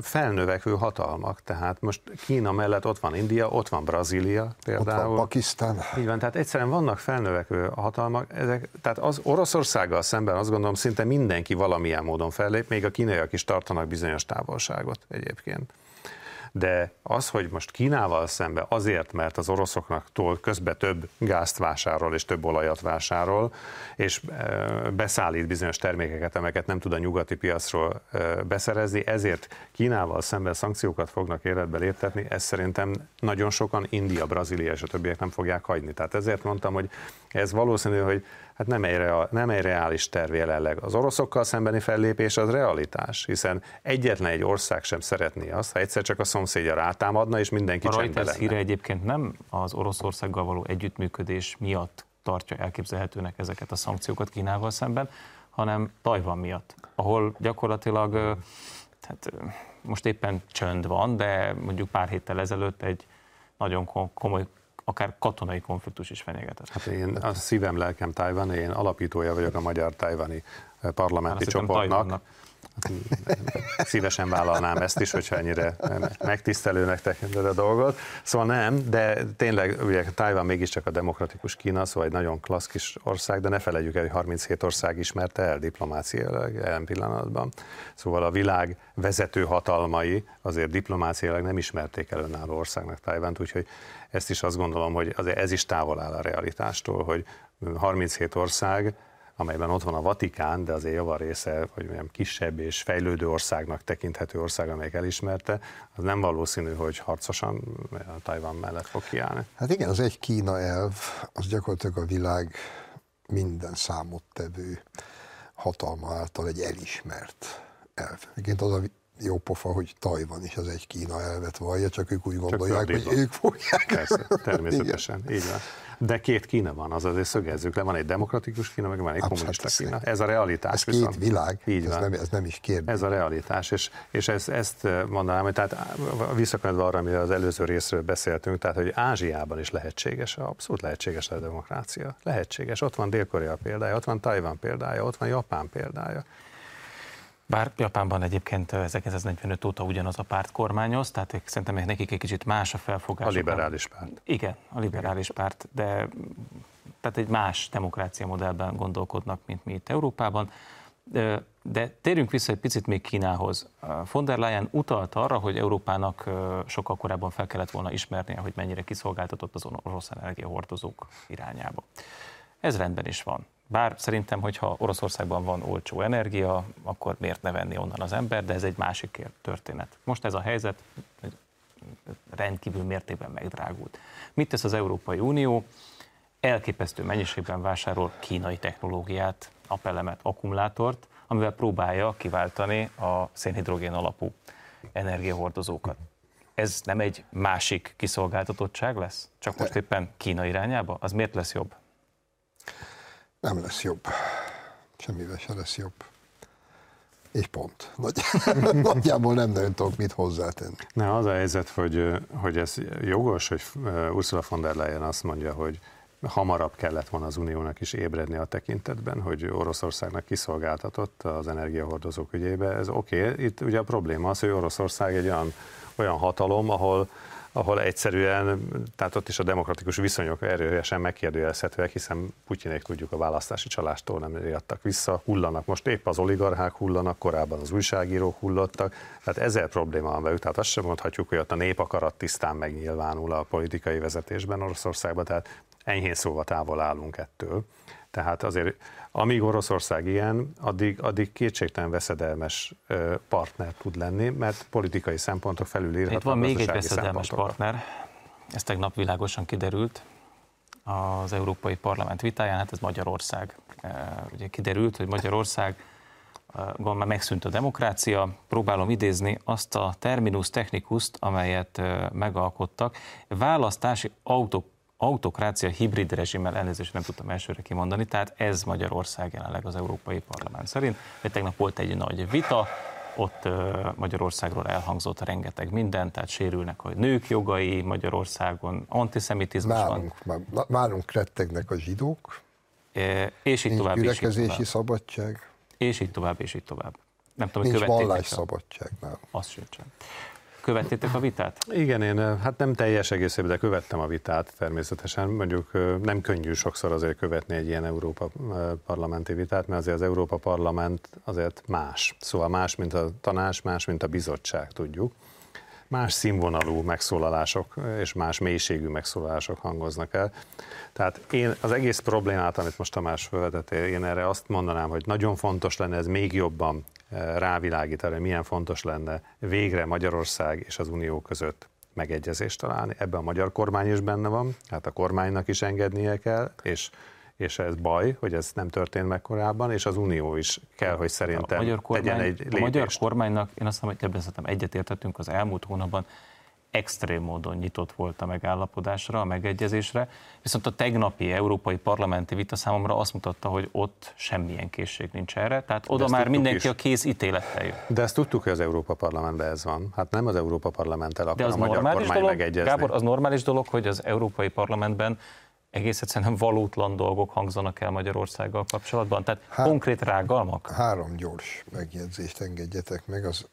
felnövekvő hatalmak, tehát most Kína mellett ott van India, ott van Brazília például. Ott van Pakisztán. Így van, tehát egyszerűen vannak felnövekvő hatalmak, ezek, tehát az Oroszországgal szemben azt gondolom szinte mindenki valamilyen módon fel fellép, még a kínaiak is tartanak bizonyos távolságot egyébként. De az, hogy most Kínával szembe azért, mert az oroszoknak tól közben több gázt vásárol és több olajat vásárol, és beszállít bizonyos termékeket, amelyeket nem tud a nyugati piacról beszerezni, ezért Kínával szemben szankciókat fognak életbe léptetni, ez szerintem nagyon sokan India, Brazília és a többiek nem fogják hagyni. Tehát ezért mondtam, hogy ez valószínű, hogy hát nem egy, real, nem egy reális terv jelenleg. Az oroszokkal szembeni fellépés az realitás, hiszen egyetlen egy ország sem szeretné azt, ha egyszer csak a szomszédja rátámadna, és mindenki a csendben lenne. híre egyébként nem az Oroszországgal való együttműködés miatt tartja elképzelhetőnek ezeket a szankciókat Kínával szemben, hanem Tajvan miatt, ahol gyakorlatilag tehát most éppen csönd van, de mondjuk pár héttel ezelőtt egy nagyon komoly akár katonai konfliktus is fenyegetett. Hát én a szívem, lelkem Tajvan, én alapítója vagyok a magyar tajvani parlamenti hát csoportnak. Szívesen vállalnám ezt is, hogyha ennyire megtisztelőnek tekinted a dolgot. Szóval nem, de tényleg ugye Tajvan mégiscsak a demokratikus Kína, szóval egy nagyon klassz kis ország, de ne felejtjük el, hogy 37 ország ismerte el diplomáciailag jelen pillanatban. Szóval a világ vezető hatalmai azért diplomáciailag nem ismerték el önálló országnak Tajvant, úgyhogy ezt is azt gondolom, hogy ez is távol áll a realitástól, hogy 37 ország amelyben ott van a Vatikán, de azért java része, hogy mondjam, kisebb és fejlődő országnak tekinthető ország, amelyik elismerte, az nem valószínű, hogy harcosan a Tajvan mellett fog kiállni. Hát igen, az egy Kína elv, az gyakorlatilag a világ minden számottevő hatalma által egy elismert elv. Egyébként az a jó pofa, hogy Tajvan is az egy Kína elvet vallja, csak ők úgy gondolják, hogy ők fogják. Persze, természetesen, Igen. így van. De két Kína van, az azért szögezzük le, van egy demokratikus Kína, meg van egy kommunista hát Kína. Ez a realitás. Ez viszont. két világ, így van. Ez, nem, ez nem is kérdés. Ez a realitás, és, és ez, ezt mondanám, hogy tehát visszakanyarodva arra, amiről az előző részről beszéltünk, tehát hogy Ázsiában is lehetséges, abszolút lehetséges a demokrácia. Lehetséges, ott van Dél-Korea példája, ott van Tajvan példája, ott van Japán példája. Bár Japánban egyébként 1945 óta ugyanaz a párt kormányoz, tehát szerintem nekik egy kicsit más a felfogás. A liberális párt. Igen, a liberális párt, de tehát egy más demokrácia modellben gondolkodnak, mint mi itt Európában. De, de térjünk vissza egy picit még Kínához. Von der Leyen utalt arra, hogy Európának sokkal korábban fel kellett volna ismernie, hogy mennyire kiszolgáltatott az orosz energiahordozók irányába. Ez rendben is van. Bár szerintem, hogyha Oroszországban van olcsó energia, akkor miért ne venni onnan az ember, de ez egy másik történet. Most ez a helyzet rendkívül mértékben megdrágult. Mit tesz az Európai Unió? Elképesztő mennyiségben vásárol kínai technológiát, napelemet, akkumulátort, amivel próbálja kiváltani a szénhidrogén alapú energiahordozókat. Ez nem egy másik kiszolgáltatottság lesz? Csak most éppen Kína irányába? Az miért lesz jobb? Nem lesz jobb. Semmivel se lesz jobb. És pont. Nagy, nagyjából nem nagyon tudok mit hozzátenni. Ne, az a helyzet, hogy, hogy ez jogos, hogy Ursula von der Leyen azt mondja, hogy hamarabb kellett volna az Uniónak is ébredni a tekintetben, hogy Oroszországnak kiszolgáltatott az energiahordozók ügyébe. Ez oké, okay. itt ugye a probléma az, hogy Oroszország egy olyan, olyan hatalom, ahol ahol egyszerűen, tehát ott is a demokratikus viszonyok erősen megkérdőjelezhetőek, hiszen Putyinék tudjuk a választási csalástól nem jöttek vissza, hullanak. Most épp az oligarchák hullanak, korábban az újságírók hullottak, tehát ezzel probléma van velük. Tehát azt sem mondhatjuk, hogy ott a népakarat tisztán megnyilvánul a politikai vezetésben Oroszországban, tehát enyhén szóval távol állunk ettől. Tehát azért, amíg Oroszország ilyen, addig, addig kétségtelen veszedelmes partner tud lenni, mert politikai szempontok felülírható. Itt van még egy veszedelmes partner, ez tegnap világosan kiderült az Európai Parlament vitáján, hát ez Magyarország. Ugye kiderült, hogy Magyarország már megszűnt a demokrácia, próbálom idézni azt a terminus technicust, amelyet megalkottak. Választási auto autokrácia hibrid rezsimmel elnézést nem tudtam elsőre kimondani, tehát ez Magyarország jelenleg az Európai Parlament szerint. De tegnap volt egy nagy vita, ott Magyarországról elhangzott rengeteg minden, tehát sérülnek a nők jogai Magyarországon, antiszemitizmus nálunk, van. Nálunk rettegnek a zsidók, e, és így tovább. Gyülekezési szabadság. És így tovább, és így tovább. Nem tudom, Nincs vallásszabadság nálunk. Azt sem. Követtétek a vitát? Igen, én hát nem teljes egészében, de követtem a vitát természetesen. Mondjuk nem könnyű sokszor azért követni egy ilyen Európa parlamenti vitát, mert azért az Európa Parlament azért más. Szóval más, mint a tanács, más, mint a bizottság, tudjuk. Más színvonalú megszólalások és más mélységű megszólalások hangoznak el. Tehát én az egész problémát, amit most Tamás felvetett, én erre azt mondanám, hogy nagyon fontos lenne ez még jobban rávilágít arra, milyen fontos lenne végre Magyarország és az Unió között megegyezést találni. Ebben a magyar kormány is benne van, hát a kormánynak is engednie kell, és és ez baj, hogy ez nem történt meg korábban, és az Unió is kell, hogy szerintem a magyar kormány, tegyen egy lépést. A magyar kormánynak, én azt mondom, hogy ebben szerintem egyetértettünk az elmúlt hónapban, extrém módon nyitott volt a megállapodásra, a megegyezésre, viszont a tegnapi európai parlamenti vita számomra azt mutatta, hogy ott semmilyen készség nincs erre, tehát oda már mindenki is. a kéz ítélettel jön. De ezt tudtuk, hogy az Európa Parlamentben ez van. Hát nem az Európa Parlamenttel akar De az a magyar normális kormány dolog, megegyezni. Gábor, az normális dolog, hogy az Európai Parlamentben egész egyszerűen valótlan dolgok hangzanak el Magyarországgal kapcsolatban? Tehát Há- konkrét rágalmak? Három gyors megjegyzést engedjetek meg. Az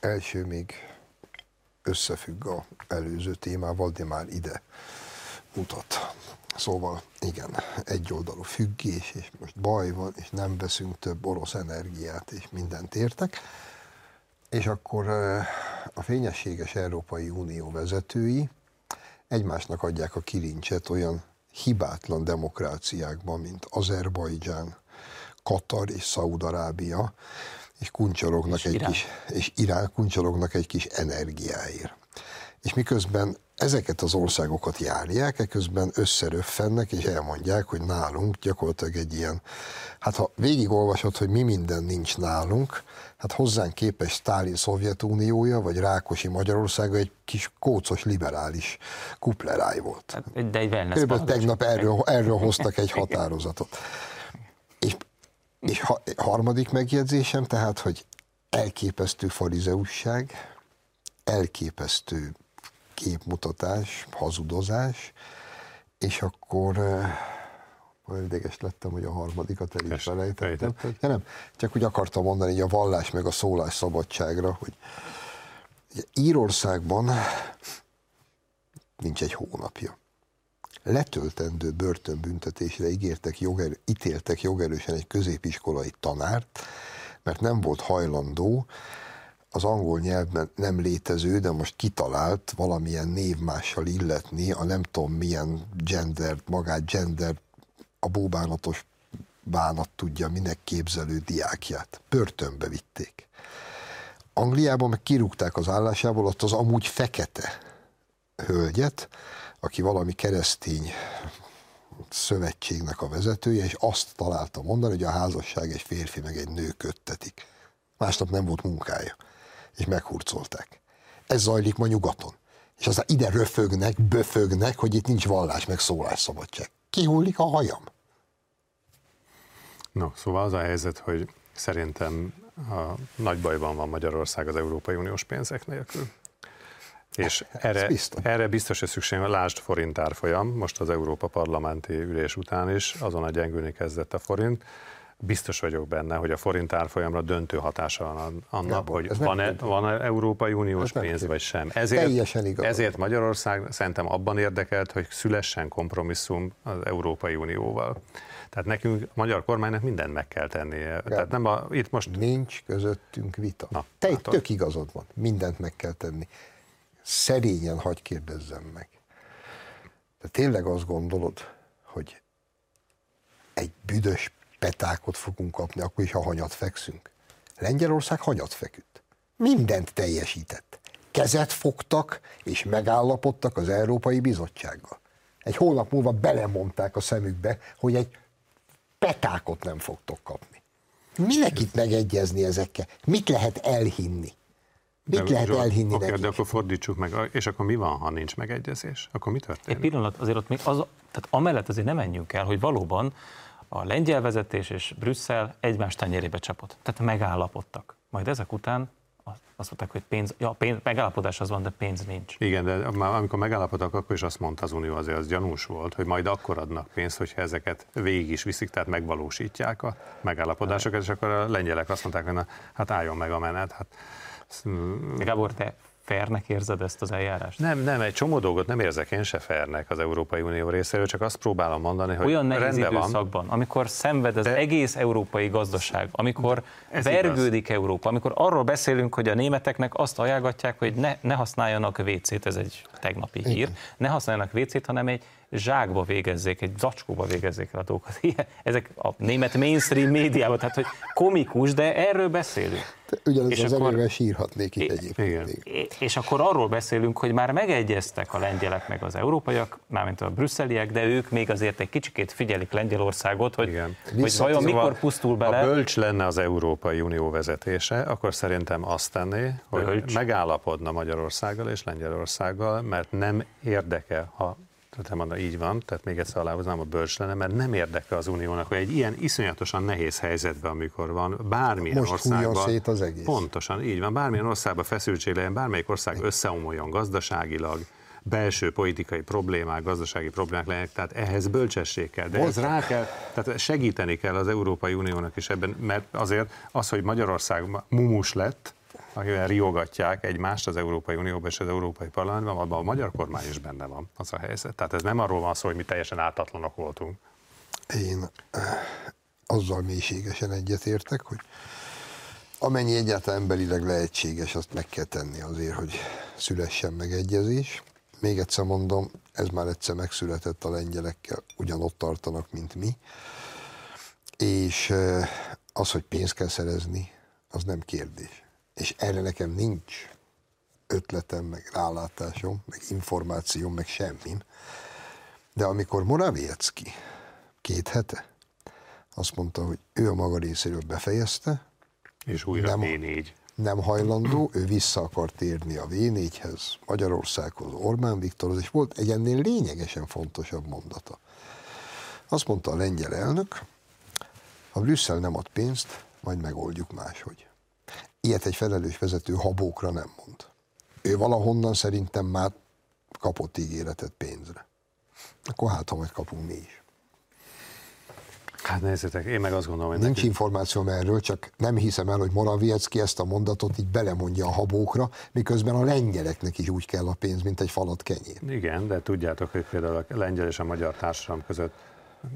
első még összefügg a előző témával, de már ide mutat. Szóval igen, egyoldalú függés, és most baj van, és nem veszünk több orosz energiát, és mindent értek. És akkor a fényességes Európai Unió vezetői egymásnak adják a kilincset olyan hibátlan demokráciákban, mint Azerbajdzsán, Katar és Szaudarábia, és kuncsorognak és egy Irán. kis, és Irán kuncsorognak egy kis energiáért. és miközben ezeket az országokat járják, eközben összeröffennek, és elmondják, hogy nálunk gyakorlatilag egy ilyen, hát ha végigolvasod, hogy mi minden nincs nálunk, hát hozzánk képes Stálin Szovjetuniója, vagy Rákosi Magyarországa egy kis kócos liberális kupleráj volt. Hát, de egy Körülbelül tegnap erről, erről hoztak egy határozatot. És, ha, harmadik megjegyzésem, tehát, hogy elképesztő farizeusság, elképesztő képmutatás, hazudozás, és akkor olyan ideges lettem, hogy a harmadikat el is felejtettem. Ja, nem, csak úgy akartam mondani, hogy a vallás meg a szólás szabadságra, hogy Írországban nincs egy hónapja. Letöltendő börtönbüntetésre ígértek jogerő, ítéltek jogerősen egy középiskolai tanárt, mert nem volt hajlandó az angol nyelvben nem létező, de most kitalált valamilyen névmással illetni a nem tudom milyen gender, magát gender, a bóbánatos bánat tudja, minek képzelő diákját. Börtönbe vitték. Angliában meg kirúgták az állásából ott az amúgy fekete hölgyet, aki valami keresztény szövetségnek a vezetője, és azt találta mondani, hogy a házasság egy férfi meg egy nő köttetik. Másnap nem volt munkája és meghurcolták. Ez zajlik ma nyugaton. És aztán ide röfögnek, böfögnek, hogy itt nincs vallás meg szólásszabadság. Kihullik a hajam. No, szóval az a helyzet, hogy szerintem a nagy bajban van Magyarország az Európai Uniós pénzek nélkül. És erre biztos. erre biztos, hogy szükség van. Lásd forint árfolyam, most az Európa Parlamenti ülés után is, azon a gyengülni kezdett a forint biztos vagyok benne, hogy a forint árfolyamra döntő hatása van annak, Gábor, hogy van-e, van-e Európai Uniós pénz, vagy sem. Ezért, ezért Magyarország szerintem abban érdekelt, hogy szülessen kompromisszum az Európai Unióval. Tehát nekünk, a magyar kormánynak mindent meg kell tennie. Gábor, Tehát nem a, itt most... Nincs közöttünk vita. Na, Te hát tök igazad van, mindent meg kell tenni. Szerényen hagy kérdezzem meg. De tényleg azt gondolod, hogy egy büdös petákot fogunk kapni, akkor is, ha hanyat fekszünk. Lengyelország hanyat feküdt. Mindent teljesített. Kezet fogtak, és megállapodtak az Európai Bizottsággal. Egy hónap múlva belemondták a szemükbe, hogy egy petákot nem fogtok kapni. Minek itt megegyezni ezekkel? Mit lehet elhinni? Mit de, lehet Zsolt, elhinni okay, De akkor fordítsuk meg, és akkor mi van, ha nincs megegyezés? Akkor mi történik? Egy pillanat, azért ott még az, tehát amellett azért nem menjünk el, hogy valóban a lengyel vezetés és Brüsszel egymás tenyerébe csapott. Tehát megállapodtak. Majd ezek után azt mondták, hogy pénz, ja, pénz, megállapodás az van, de pénz nincs. Igen, de már amikor megállapodtak, akkor is azt mondta az Unió, azért az gyanús volt, hogy majd akkor adnak pénzt, hogyha ezeket végig is viszik, tehát megvalósítják a megállapodásokat, és akkor a lengyelek azt mondták, hogy na, hát álljon meg a menet. Hát, Gábor, te fernek érzed ezt az eljárást? Nem, nem, egy csomó dolgot nem érzek én se fernek az Európai Unió részéről, csak azt próbálom mondani, hogy Olyan nehéz időszakban, van. amikor szenved az De... egész európai gazdaság, amikor Ez vergődik igaz. Európa, amikor arról beszélünk, hogy a németeknek azt ajánlgatják, hogy ne, ne használjanak WC-t, ez egy tegnapi hír, ne használjanak WC-t, hanem egy zsákba végezzék, egy zacskóba végezzék el a dolgokat. Ezek a német mainstream médiában, tehát hogy komikus, de erről beszélünk. Ugyanez és az akkor, sírhatnék itt egyébként. Igen. És akkor arról beszélünk, hogy már megegyeztek a lengyelek meg az európaiak, mármint a brüsszeliek, de ők még azért egy kicsikét figyelik Lengyelországot, hogy, Igen. hogy vajon mikor pusztul bele. Ha bölcs lenne az Európai Unió vezetése, akkor szerintem azt tenné, hogy bölcs. megállapodna Magyarországgal és Lengyelországgal, mert nem érdeke, ha tehát mondom, így van, tehát még egyszer aláhoznám a bölcs lenne, mert nem érdeke az uniónak, hogy egy ilyen iszonyatosan nehéz helyzetben, amikor van bármilyen Most országban. szét az egész. Pontosan, így van, bármilyen országban feszültség legyen, bármelyik ország összeomoljon gazdaságilag, belső politikai problémák, gazdasági problémák legyenek, tehát ehhez bölcsesség kell. De ez rá kell, tehát segíteni kell az Európai Uniónak is ebben, mert azért az, hogy Magyarország mumus lett, akivel riogatják egymást az Európai Unióban és az Európai Parlamentben, abban a magyar kormány is benne van az a helyzet. Tehát ez nem arról van szó, hogy mi teljesen átatlanok voltunk. Én eh, azzal mélységesen egyetértek, hogy amennyi egyáltalán emberileg lehetséges, azt meg kell tenni azért, hogy szülessen megegyezés. Még egyszer mondom, ez már egyszer megszületett a lengyelekkel, ugyanott tartanak, mint mi. És eh, az, hogy pénzt kell szerezni, az nem kérdés és erre nekem nincs ötletem, meg rálátásom, meg információm, meg semmin. De amikor Morawiecki két hete azt mondta, hogy ő a maga részéről befejezte, és újra nem, V4. Nem hajlandó, ő vissza akar térni a V4-hez, Magyarországhoz, Orbán Viktorhoz, és volt egy ennél lényegesen fontosabb mondata. Azt mondta a lengyel elnök, ha Brüsszel nem ad pénzt, majd megoldjuk máshogy. Ilyet egy felelős vezető habókra nem mond. Ő valahonnan szerintem már kapott ígéretet pénzre. Akkor hát, ha majd kapunk mi is. Hát nézzétek, én meg azt gondolom, hogy Nincs neki... információm erről, csak nem hiszem el, hogy Morawiecki ezt a mondatot így belemondja a habókra, miközben a lengyeleknek is úgy kell a pénz, mint egy falat kenyér. Igen, de tudjátok, hogy például a lengyel és a magyar társadalom között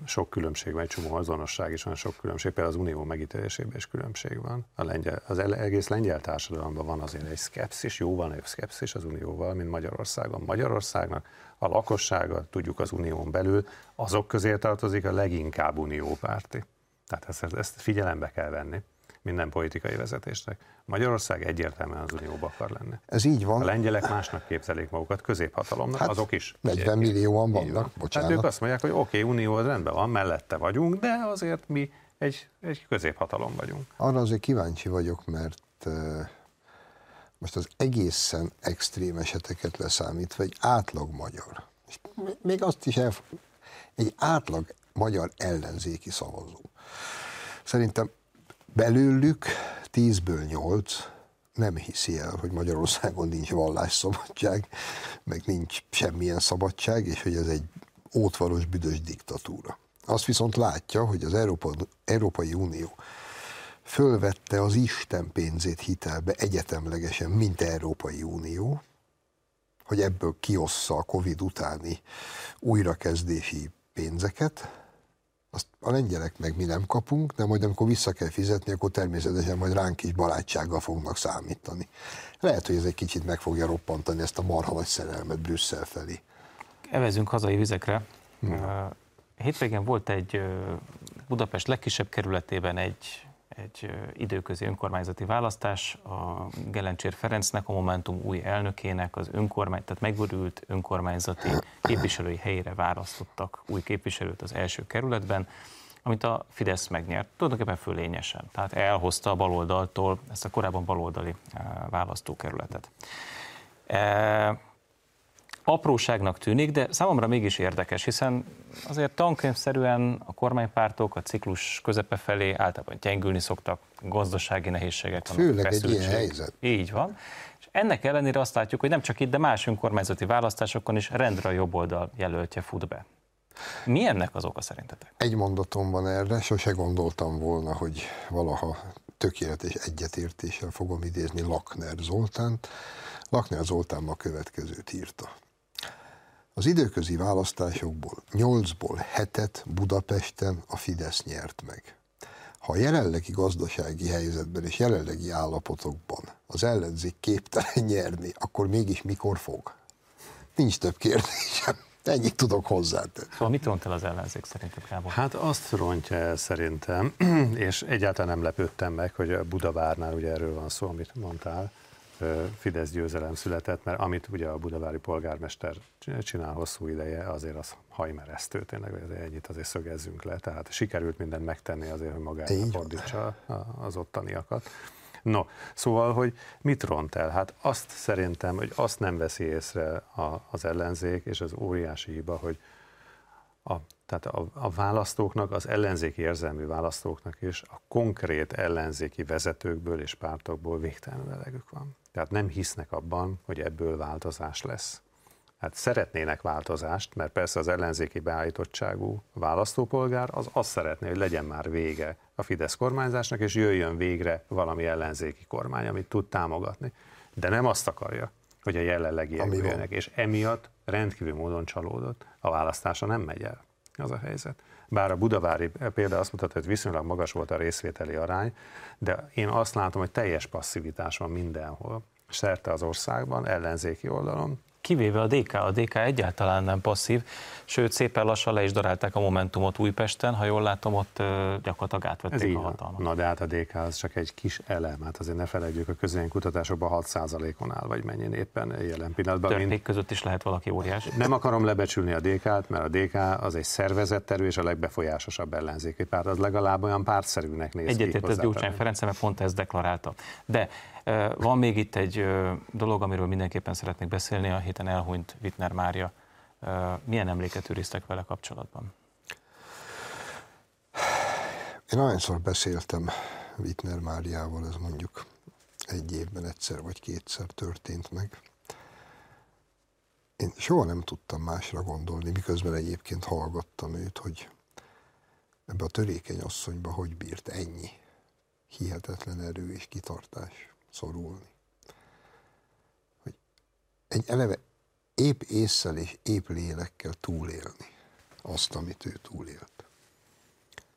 sok különbség van, egy csomó azonosság is van, sok különbség, például az unió megítélésében is különbség van. A lengyel, az egész lengyel társadalomban van azért egy szkepszis, jóval nagyobb szkepszis az unióval, mint Magyarországon. Magyarországnak a lakossága, tudjuk az unión belül, azok közé tartozik a leginkább uniópárti. Tehát ezt, ezt figyelembe kell venni minden politikai vezetésnek. Magyarország egyértelműen az unióba akar lenni. Ez így van. A lengyelek másnak képzelik magukat, középhatalomnak, hát azok is. 40 millióan vannak, van. bocsánat. Tehát ők azt mondják, hogy oké, okay, unió az rendben van, mellette vagyunk, de azért mi egy, egy középhatalom vagyunk. Arra azért kíváncsi vagyok, mert most az egészen extrém eseteket leszámítva egy átlag magyar, és még azt is el, egy átlag magyar ellenzéki szavazó. Szerintem belőlük tízből nyolc nem hiszi el, hogy Magyarországon nincs vallásszabadság, meg nincs semmilyen szabadság, és hogy ez egy ótvaros, büdös diktatúra. Azt viszont látja, hogy az Európa, Európai Unió fölvette az Isten pénzét hitelbe egyetemlegesen, mint Európai Unió, hogy ebből kiossza a Covid utáni újrakezdési pénzeket, azt a lengyelek meg mi nem kapunk, de majd amikor vissza kell fizetni, akkor természetesen majd ránk is barátsággal fognak számítani. Lehet, hogy ez egy kicsit meg fogja roppantani ezt a marha nagy szerelmet Brüsszel felé. Evezünk hazai vizekre. Hmm. Hétvégén volt egy Budapest legkisebb kerületében egy egy időközi önkormányzati választás. A Gelencsér Ferencnek, a Momentum új elnökének az önkormány, tehát megörült önkormányzati képviselői helyére választottak új képviselőt az első kerületben, amit a Fidesz megnyert, tulajdonképpen fölényesen. Tehát elhozta a baloldaltól ezt a korábban baloldali választókerületet apróságnak tűnik, de számomra mégis érdekes, hiszen azért tankönyvszerűen a kormánypártok a ciklus közepe felé általában gyengülni szoktak, gazdasági nehézségek vannak. Főleg egy ilyen helyzet. Így van. És ennek ellenére azt látjuk, hogy nem csak itt, de más önkormányzati választásokon is rendre a jobb oldal jelöltje fut be. Mi ennek az oka szerintetek? Egy mondatom van erre, sose gondoltam volna, hogy valaha tökéletes egyetértéssel fogom idézni Lakner Zoltánt. Lakner Zoltán ma következőt írta. Az időközi választásokból 8-ból 7-et Budapesten a Fidesz nyert meg. Ha a jelenlegi gazdasági helyzetben és jelenlegi állapotokban az ellenzék képtelen nyerni, akkor mégis mikor fog? Nincs több kérdésem. Ennyit tudok hozzátenni. Szóval mit ront el az ellenzék szerintem, Kábor? Hát azt rontja el szerintem, és egyáltalán nem lepődtem meg, hogy a Budavárnál ugye erről van szó, amit mondtál, Fidesz győzelem született, mert amit ugye a budavári polgármester csinál hosszú ideje, azért az hajmeresztő, tényleg azért ennyit azért szögezzünk le, tehát sikerült mindent megtenni azért, hogy magára fordítsa az ottaniakat. No, szóval, hogy mit ront el? Hát azt szerintem, hogy azt nem veszi észre az ellenzék, és az óriási hiba, hogy a, tehát a, a választóknak, az ellenzéki érzelmű választóknak is a konkrét ellenzéki vezetőkből és pártokból végtelen elegük van. Tehát nem hisznek abban, hogy ebből változás lesz. Hát szeretnének változást, mert persze az ellenzéki beállítottságú választópolgár az azt szeretné, hogy legyen már vége a Fidesz kormányzásnak, és jöjjön végre valami ellenzéki kormány, amit tud támogatni. De nem azt akarja, hogy a jelenlegiek jöjjenek, és emiatt rendkívül módon csalódott. A választása nem megy el. Az a helyzet. Bár a budavári példa azt mutatja, hogy viszonylag magas volt a részvételi arány, de én azt látom, hogy teljes passzivitás van mindenhol, szerte az országban, ellenzéki oldalon, kivéve a DK. A DK egyáltalán nem passzív, sőt szépen lassan le is darálták a Momentumot Újpesten, ha jól látom, ott gyakorlatilag átvették Ez a hatalmat. Na de hát a DK az csak egy kis elem, hát azért ne felejtjük, a kutatásokban 6%-on áll, vagy mennyi éppen jelen pillanatban. Törték mint... között is lehet valaki óriás. Nem akarom lebecsülni a DK-t, mert a DK az egy szervezetterű és a legbefolyásosabb ellenzéki párt, az legalább olyan pártszerűnek néz Egyetért ki. ez Gyurcsány Ferenc, mert pont ezt deklarálta. De van még itt egy dolog, amiről mindenképpen szeretnék beszélni, a héten elhunyt Wittner Mária. Milyen emléket őriztek vele kapcsolatban? Én annyiszor beszéltem Wittner Máriával, ez mondjuk egy évben egyszer vagy kétszer történt meg. Én soha nem tudtam másra gondolni, miközben egyébként hallgattam őt, hogy ebbe a törékeny asszonyba hogy bírt ennyi hihetetlen erő és kitartás szorulni. Egy eleve épp észszel és épp lélekkel túlélni azt, amit ő túlélt.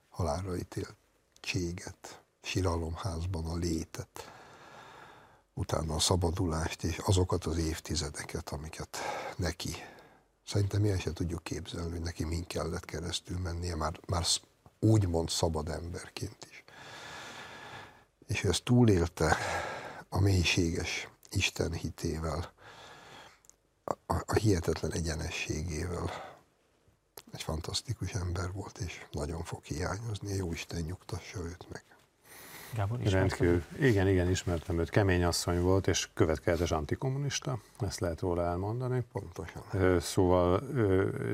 Halálra ítélt cséget, siralomházban a létet, utána a szabadulást és azokat az évtizedeket, amiket neki, szerintem ilyen se tudjuk képzelni, hogy neki mind kellett keresztül mennie, már, már úgymond szabad emberként is. És ő ezt túlélte a mélységes Isten hitével, a, a hihetetlen egyenességével. Egy fantasztikus ember volt, és nagyon fog hiányozni. Jó Isten nyugtassa őt meg. Gábor, Rendkívül. Igen, igen, ismertem őt. Kemény asszony volt, és következetes antikommunista. Ezt lehet róla elmondani. Pontosan. Szóval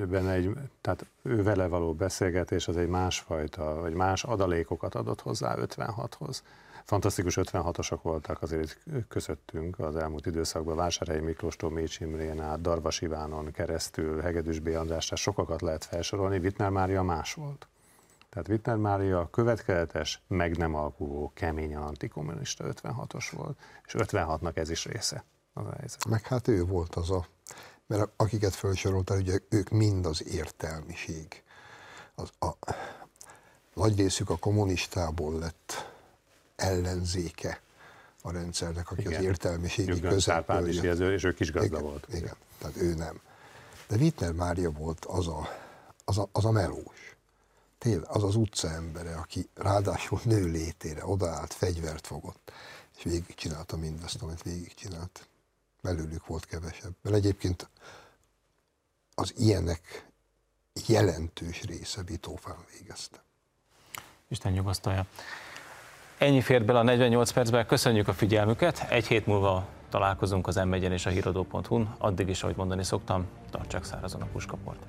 benne egy, tehát ő vele való beszélgetés az egy másfajta, vagy más adalékokat adott hozzá 56-hoz fantasztikus 56-osok voltak azért közöttünk az elmúlt időszakban, Vásárhelyi Miklóstól Mécs Imrén át, Darvas Ivánon keresztül, Hegedűs B. András, tehát sokakat lehet felsorolni, Wittner Mária más volt. Tehát Wittner Mária következetes, meg nem alkuló, keményen antikommunista 56-os volt, és 56-nak ez is része az a helyzet. Meg hát ő volt az a, mert akiket felsoroltál, ugye ők mind az értelmiség. Az a, nagy részük a kommunistából lett ellenzéke a rendszernek, aki igen. az értelmiségi közepből is jelző, és ő kis gazda igen, volt. Igen, tehát ő nem. De Wittner Mária volt az a, az a, az a melós. Tényleg, az az utca embere, aki ráadásul nő létére odaállt, fegyvert fogott, és végigcsinálta mindazt, amit végigcsinált. Belőlük volt kevesebb. Mert egyébként az ilyenek jelentős része Vitófán végezte. Isten nyugasztalja. Ennyi fért bele a 48 percben, köszönjük a figyelmüket, egy hét múlva találkozunk az m és a híradó.hu-n, addig is, ahogy mondani szoktam, tartsák szárazon a puskaport.